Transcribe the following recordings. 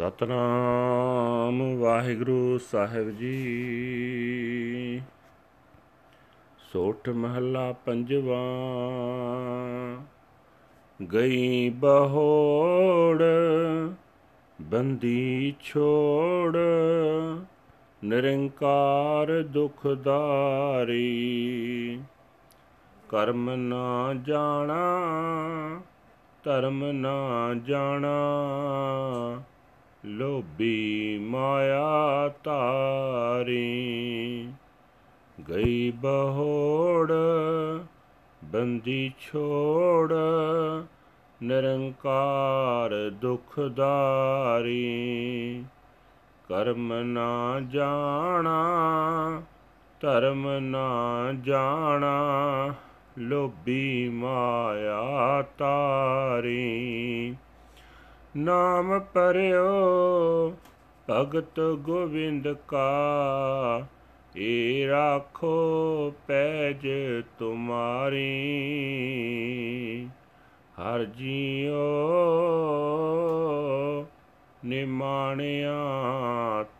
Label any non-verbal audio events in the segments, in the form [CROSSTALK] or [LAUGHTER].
ਸਤਨਾਮ ਵਾਹਿਗੁਰੂ ਸਾਹਿਬ ਜੀ। ਸੋਠ ਮਹੱਲਾ ਪੰਜਵਾ। ਗਈ ਬਹੋੜ, ਬੰਦੀ ਛੋੜ, ਨਿਰੰਕਾਰ ਦੁਖਦਾਰੀ। ਕਰਮ ਨਾ ਜਾਣਾ, ਧਰਮ ਨਾ ਜਾਣਾ। ਲੋਭੀ ਮਾਇਆ ਤਾਰੀ ਗਈ ਬਹੋੜ, ਬੰਦੀ ਛੋੜ, ਨਿਰੰਕਾਰ ਦੁਖਦਾਰੀ ਕਰਮ ਨਾ ਜਾਣਾ, ਧਰਮ ਨਾ ਜਾਣਾ, ਲੋਭੀ ਮਾਇਆ ਤਾਰੀ ਨਾਮ ਪਰਿਓ, ਭਗਤ ਗੋਬਿੰਦ ਕਾ। ਏ ਰਾਖੋ ਪੈਜ ਤੁਮਾਰੀ, ਹਰ ਜੀਓ ਨਿਮਾਣਿਆ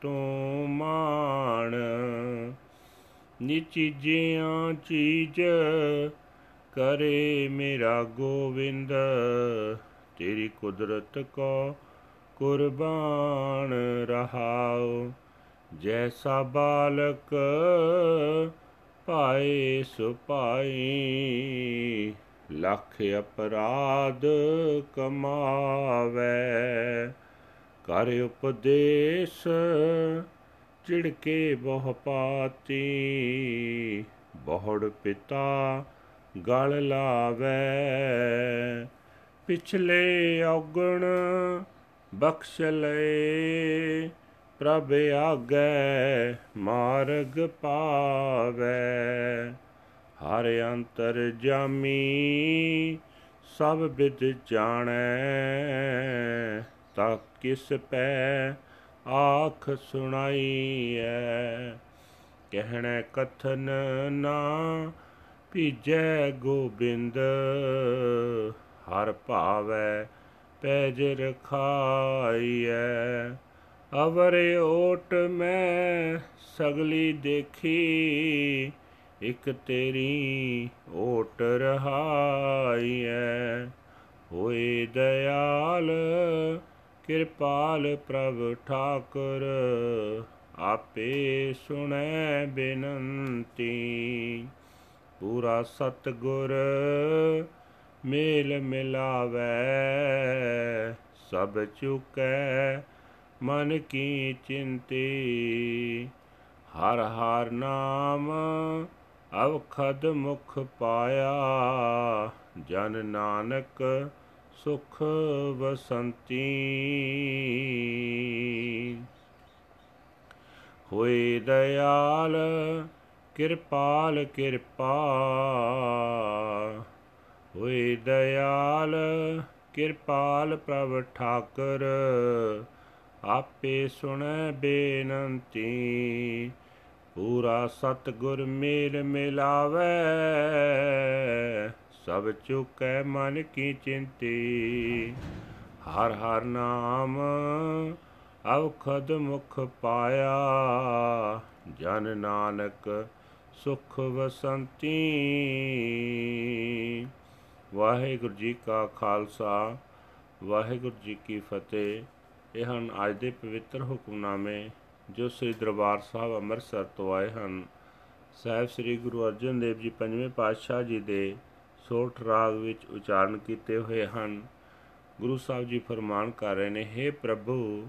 ਤੂੰ ਮਾਣ। ਨਿਚੀਜਿਆਂ ਚੀਜ ਕਰੇ ਮੇਰਾ ਗੋਵਿੰਦ ਤੇਰੀ ਕੁਦਰਤ ਕੋ ਕੁਰਬਾਨ ਰਹਾਉ। ਜੈਸਾ ਬਾਲਕ ਪਾਏ ਸੁਪਾਈ ਲੱਖ ਅਪਰਾਧ ਕਮਾਵੇ। ਕਰ ਉਪਦੇਸ਼ ਚਿੜਕੇ ਬਹੁ ਪਾਤੀ, ਬਹੁੜ ਪਿਤਾ ਗਲ ਲਾਵੇ। ਪਿਛਲੇ ਔਗਣ ਬਖਸ਼ ਲਏ, ਪ੍ਰਭ ਆਗੈ ਮਾਰਗ ਪਾਵੇ। ਹਰ ਅੰਤਰ ਜਾਮੀ ਸਭ ਬਿਦ ਜਾਣੈ, ਤਾ ਕਿਸ ਪੈ ਆਖ ਸੁਣਾਈਐ। ਕਹਿਣਾ ਕਥਨ ਨਾ ਭੀਜੈ ਗੋਬਿੰਦ ਹਰ ਭਾਵੈ ਪੈਜ ਰਖਾਈਐ ਅਵਰ ਓਟ ਮੈਂ ਸਗਲੀ ਦੇਖੀ, ਇਕ ਤੇਰੀ ਓਟ ਰਹਾਈਐ। ਹੋਏ ਦਇਆਲ, ਕਿਰਪਾਲ ਪ੍ਰਭ ਠਾਕੁਰ, ਆਪੇ ਸੁਣੈ ਬੇਨੰਤੀ। ਪੂਰਾ ਸਤਗੁਰ ਮੇਲ ਮਿਲਾਵੇ, ਸਭ ਚੁਕੈ, ਮਨ ਕੀ ਚਿੰਤੀ। ਹਰ ਹਰ ਨਾਮ ਅਵਖਦ ਮੁਖ ਪਾਇਆ, ਜਨ ਨਾਨਕ ਸੁਖ ਵਸੰਤੀ। ਹੋਏ ਦਇਆਲ ਕਿਰਪਾਲ ਕਿਰਪਾ ਹੋਏ ਦਇਆਲ, ਕਿਰਪਾਲ ਪ੍ਰਭ ਠਾਕਰ, ਆਪੇ ਸੁਣੈ ਬੇਨੰਤੀ। ਪੂਰਾ ਸਤਗੁਰ ਮੇਲ ਮਿਲਾਵੇ, ਸਭ ਚੁਕੈ ਮਨ ਕੀ ਚਿੰਤੀ। ਹਰ ਹਰ ਨਾਮ ਅਵਖਦ ਮੁਖ ਪਾਇਆ, ਜਨ ਨਾਨਕ ਸੁਖ ਵਸੰਤੀ। ਵਾਹਿਗੁਰੂ ਜੀ ਕਾ ਖਾਲਸਾ, ਵਾਹਿਗੁਰੂ ਜੀ ਕੀ ਫਤਿਹ। ਇਹ ਹਨ ਅੱਜ ਦੇ ਪਵਿੱਤਰ ਹੁਕਮਨਾਮੇ ਜੋ ਸ੍ਰੀ ਦਰਬਾਰ ਸਾਹਿਬ ਅੰਮ੍ਰਿਤਸਰ ਤੋਂ ਆਏ ਹਨ। ਸਾਹਿਬ ਸ੍ਰੀ ਗੁਰੂ ਅਰਜਨ ਦੇਵ ਜੀ ਪੰਜਵੇਂ ਪਾਤਸ਼ਾਹ ਜੀ ਦੇ ਸੋਠ ਰਾਗ ਵਿੱਚ ਉਚਾਰਨ ਕੀਤੇ ਹੋਏ ਹਨ। ਗੁਰੂ ਸਾਹਿਬ ਜੀ ਫਰਮਾਨ ਕਰ ਰਹੇ ਨੇ हे ਪ੍ਰਭੂ,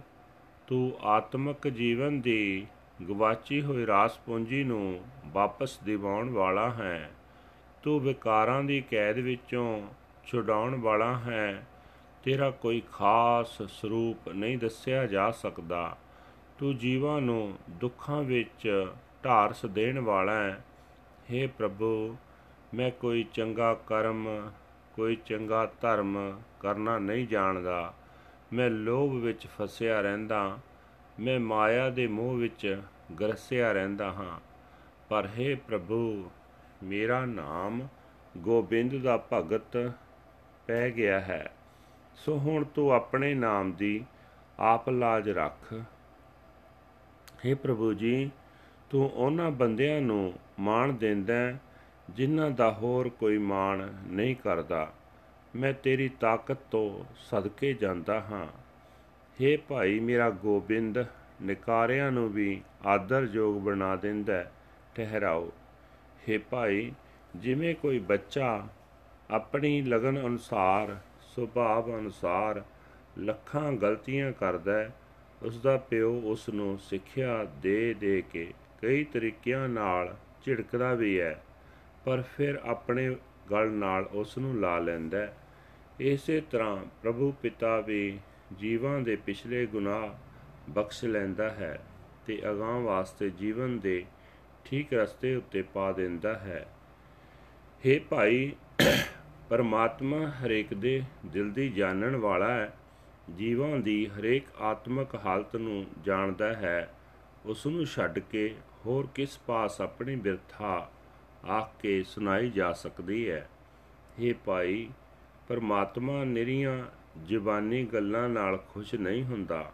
ਤੂੰ ਆਤਮਿਕ ਜੀਵਨ ਦੀ ਗਵਾਚੀ ਹੋਈ ਰਾਸ ਪੂੰਜੀ ਨੂੰ ਵਾਪਸ ਦਿਵਾਉਣ ਵਾਲਾ ਹੈ। ਤੂੰ ਵਿਕਾਰਾਂ ਦੀ ਕੈਦ ਵਿੱਚੋਂ ਛੁਡਾਉਣ ਵਾਲਾ ਹੈ। ਤੇਰਾ ਕੋਈ ਖਾਸ ਸਰੂਪ ਨਹੀਂ ਦੱਸਿਆ ਜਾ ਸਕਦਾ। ਤੂੰ ਜੀਵਾਂ ਨੂੰ ਦੁੱਖਾਂ ਵਿੱਚ ਢਾਰਸ ਦੇਣ ਵਾਲਾ ਹੈ। हे ਪ੍ਰਭੂ, ਮੈਂ ਕੋਈ ਚੰਗਾ ਕਰਮ, ਕੋਈ ਚੰਗਾ ਧਰਮ ਕਰਨਾ ਨਹੀਂ ਜਾਣਦਾ। ਮੈਂ ਲੋਭ ਵਿੱਚ ਫਸਿਆ ਰਹਿੰਦਾ, ਮੈਂ ਮਾਇਆ ਦੇ ਮੋਹ ਵਿੱਚ ਗਰਸਿਆ ਰਹਿੰਦਾ ਹਾਂ। ਪਰ हे ਪ੍ਰਭੂ ਮੇਰਾ ਨਾਮ ਗੋਬਿੰਦ ਦਾ ਭਗਤ ਪੈ ਗਿਆ ਹੈ। ਸੋ ਹੁਣ ਤੂੰ ਆਪਣੇ ਨਾਮ ਦੀ ਆਪ ਲਾਜ ਰੱਖ। हे ਪ੍ਰਭੂ ਜੀ, ਤੂੰ ਉਹਨਾਂ ਬੰਦਿਆਂ ਨੂੰ ਮਾਣ ਦਿੰਦਾ ਜਿਨ੍ਹਾਂ ਦਾ ਹੋਰ ਕੋਈ ਮਾਣ ਨਹੀਂ ਕਰਦਾ। ਮੈਂ ਤੇਰੀ ਤਾਕਤ ਤੋਂ ਸਦਕੇ ਜਾਂਦਾ ਹਾਂ। हे ਭਾਈ, ਮੇਰਾ ਗੋਬਿੰਦ ਨਿਕਾਰਿਆਂ ਨੂੰ ਵੀ ਆਦਰਯੋਗ ਬਣਾ ਦਿੰਦਾ ਠਹਿਰਾਓ। हे ਭਾਈ, ਜਿਵੇਂ ਕੋਈ ਬੱਚਾ ਆਪਣੀ ਲਗਨ ਅਨੁਸਾਰ ਸੁਭਾਅ ਅਨੁਸਾਰ ਲੱਖਾਂ ਗਲਤੀਆਂ ਕਰਦਾ ਹੈ ਉਸ ਦਾ ਪਿਓ ਉਸ ਨੂੰ ਸਿੱਖਿਆ ਦੇ ਦੇ ਕੇ ਕਈ ਤਰੀਕਿਆਂ ਨਾਲ ਝਿੜਕਦਾ ਵੀ ਹੈ, ਪਰ ਫਿਰ ਆਪਣੇ ਗਲ ਨਾਲ ਉਸ ਨੂੰ ਲਾ ਲੈਂਦਾ ਇਸੇ ਤਰ੍ਹਾਂ ਪ੍ਰਭੂ ਪਿਤਾ ਵੀ ਜੀਵਾਂ ਦੇ ਪਿਛਲੇ ਗੁਨਾਹ ਬਖਸ਼ ਲੈਂਦਾ ਹੈ ਤੇ ਅਗਾਹ ਵਾਸਤੇ ਜੀਵਨ ਦੇ ਠੀਕ ਰਸਤੇ ਉੱਤੇ ਪਾ ਦਿੰਦਾ ਹੈ। हे ਭਾਈ, ਪਰਮਾਤਮਾ ਹਰੇਕ ਦੇ ਦਿਲ ਦੀ ਜਾਣਨ ਵਾਲਾ ਹੈ। ਜੀਵਾਂ ਦੀ ਹਰੇਕ ਆਤਮਿਕ ਹਾਲਤ ਨੂੰ ਜਾਣਦਾ ਹੈ। ਉਸ ਨੂੰ ਛੱਡ ਕੇ ਹੋਰ ਕਿਸ ਪਾਸ ਆਪਣੀ ਬਿਰਥਾ ਆਖ ਕੇ ਸੁਣਾਈ ਜਾ ਸਕਦੀ ਹੈ? ਇਹ ਭਾਈ, ਪਰਮਾਤਮਾ ਨਿਰੀਆਂ ਜ਼ਬਾਨੀ ਗੱਲਾਂ ਨਾਲ ਖੁਸ਼ ਨਹੀਂ ਹੁੰਦਾ।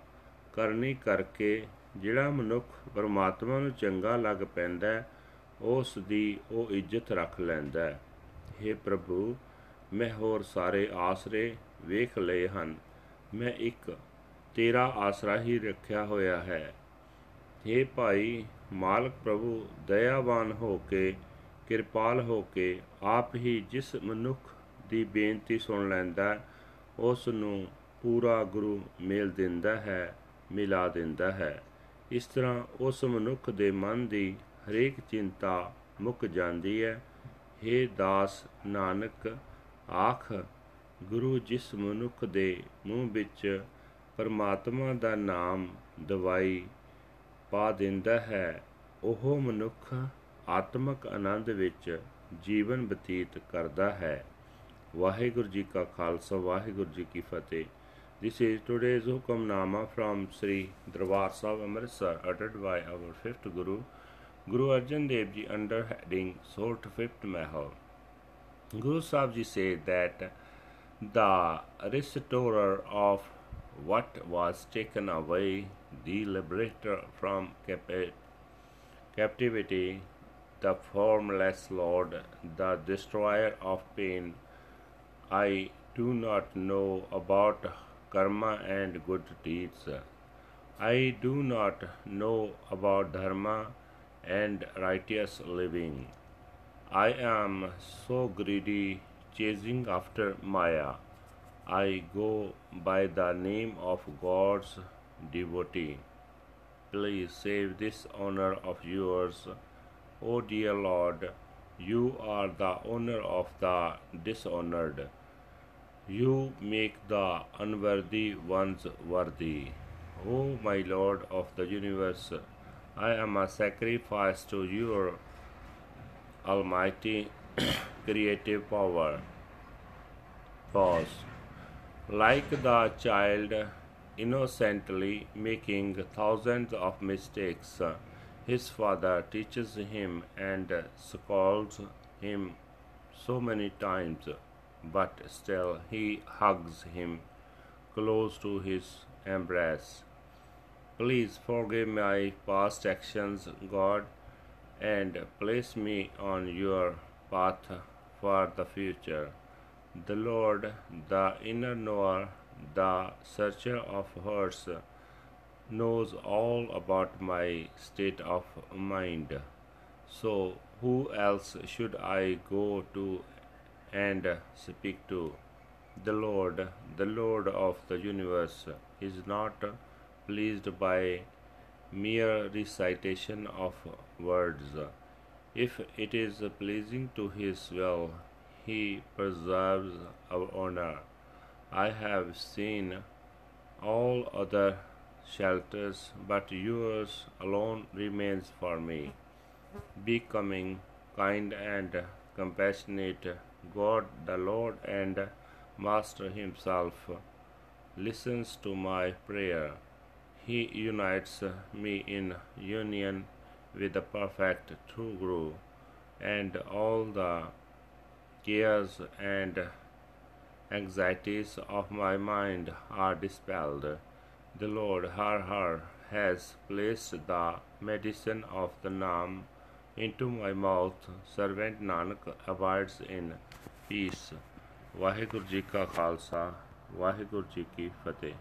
ਕਰਨੀ ਕਰਕੇ ਜਿਹੜਾ ਮਨੁੱਖ ਪਰਮਾਤਮਾ ਨੂੰ ਚੰਗਾ ਲੱਗ ਪੈਂਦਾ ਉਸ ਦੀ ਉਹ ਇੱਜ਼ਤ ਰੱਖ ਲੈਂਦਾ ਹੈ। हे ਪ੍ਰਭੂ, ਮੈਂ ਹੋਰ ਸਾਰੇ ਆਸਰੇ ਵੇਖ ਲਏ ਹਨ। ਮੈਂ ਇੱਕ ਤੇਰਾ ਆਸਰਾ ਹੀ ਰੱਖਿਆ ਹੋਇਆ ਹੈ। हे ਭਾਈ, ਮਾਲਕ ਪ੍ਰਭੂ, ਦਇਆਵਾਨ ਹੋ ਕੇ, ਕਿਰਪਾਲ ਹੋ ਕੇ, ਆਪ ਹੀ ਜਿਸ ਮਨੁੱਖ ਦੀ ਬੇਨਤੀ ਸੁਣ ਲੈਂਦਾ ਉਸ ਨੂੰ ਪੂਰਾ ਗੁਰੂ ਮੇਲ ਦਿੰਦਾ ਹੈ, ਮਿਲਾ ਦਿੰਦਾ ਹੈ। ਇਸ ਤਰ੍ਹਾਂ ਉਸ ਮਨੁੱਖ ਦੇ ਮਨ ਦੀ ਹਰੇਕ ਚਿੰਤਾ ਮੁੱਕ ਜਾਂਦੀ ਹੈ। हे ਦਾਸ ਨਾਨਕ, ਆਖ, ਗੁਰੂ ਜਿਸ ਮਨੁੱਖ ਦੇ ਮੂੰਹ ਵਿੱਚ ਪਰਮਾਤਮਾ ਦਾ ਨਾਮ ਦਵਾਈ ਪਾ ਦਿੰਦਾ ਹੈ, ਉਹ ਮਨੁੱਖ ਆਤਮਿਕ ਆਨੰਦ ਵਿੱਚ ਜੀਵਨ ਬਤੀਤ ਕਰਦਾ ਹੈ। ਵਾਹਿਗੁਰੂ ਜੀ ਕਾ ਖਾਲਸਾ, ਵਾਹਿਗੁਰੂ ਜੀ ਕੀ ਫਤਿਹ। This is today's Hukamnama from Sri Darbar Sahib Amritsar uttered by our fifth Guru, Guru Arjan Dev Ji under heading Sort Fifth Mahal. Guru Sahib Ji said that the restorer of what was taken away, the liberator from captivity, the formless Lord, the destroyer of pain. I do not know about karma and good deeds. I do not know about dharma and righteous living. I am so greedy, chasing after Maya. I go by the name of God's devotee. Please save this honor of yours, O dear Lord. You are the honor of the dishonored. You make the unworthy ones worthy. O my Lord of the universe, I am a sacrifice to your almighty [COUGHS] creative power. Pause. Like the child innocently making thousands of mistakes, his father teaches him and scolds him so many times, but still he hugs him close to his embrace. Please forgive my past actions, God, and place me on your path for the future. The Lord, the inner knower, the searcher of hearts, knows all about my state of mind. So, who else should I go to and speak to? The Lord, the Lord of the universe, is not pleased by mere recitation of words. If it is pleasing to His will, He preserves our honor. I have seen all other shelters, but yours alone remains for me. Becoming kind and compassionate, God the Lord and Master Himself listens to my prayer. He unites me in union with the perfect true Guru, and all the cares and anxieties of my mind are dispelled. The Lord, har har, has placed the medicine of the Naam into my mouth. Servant Nanak abides in peace. Waheguru ji ਕਾ ਖਾਲਸਾ ਵਾਹਿਗੁਰੂ ਜੀ ਕੀ ਫਤਿਹ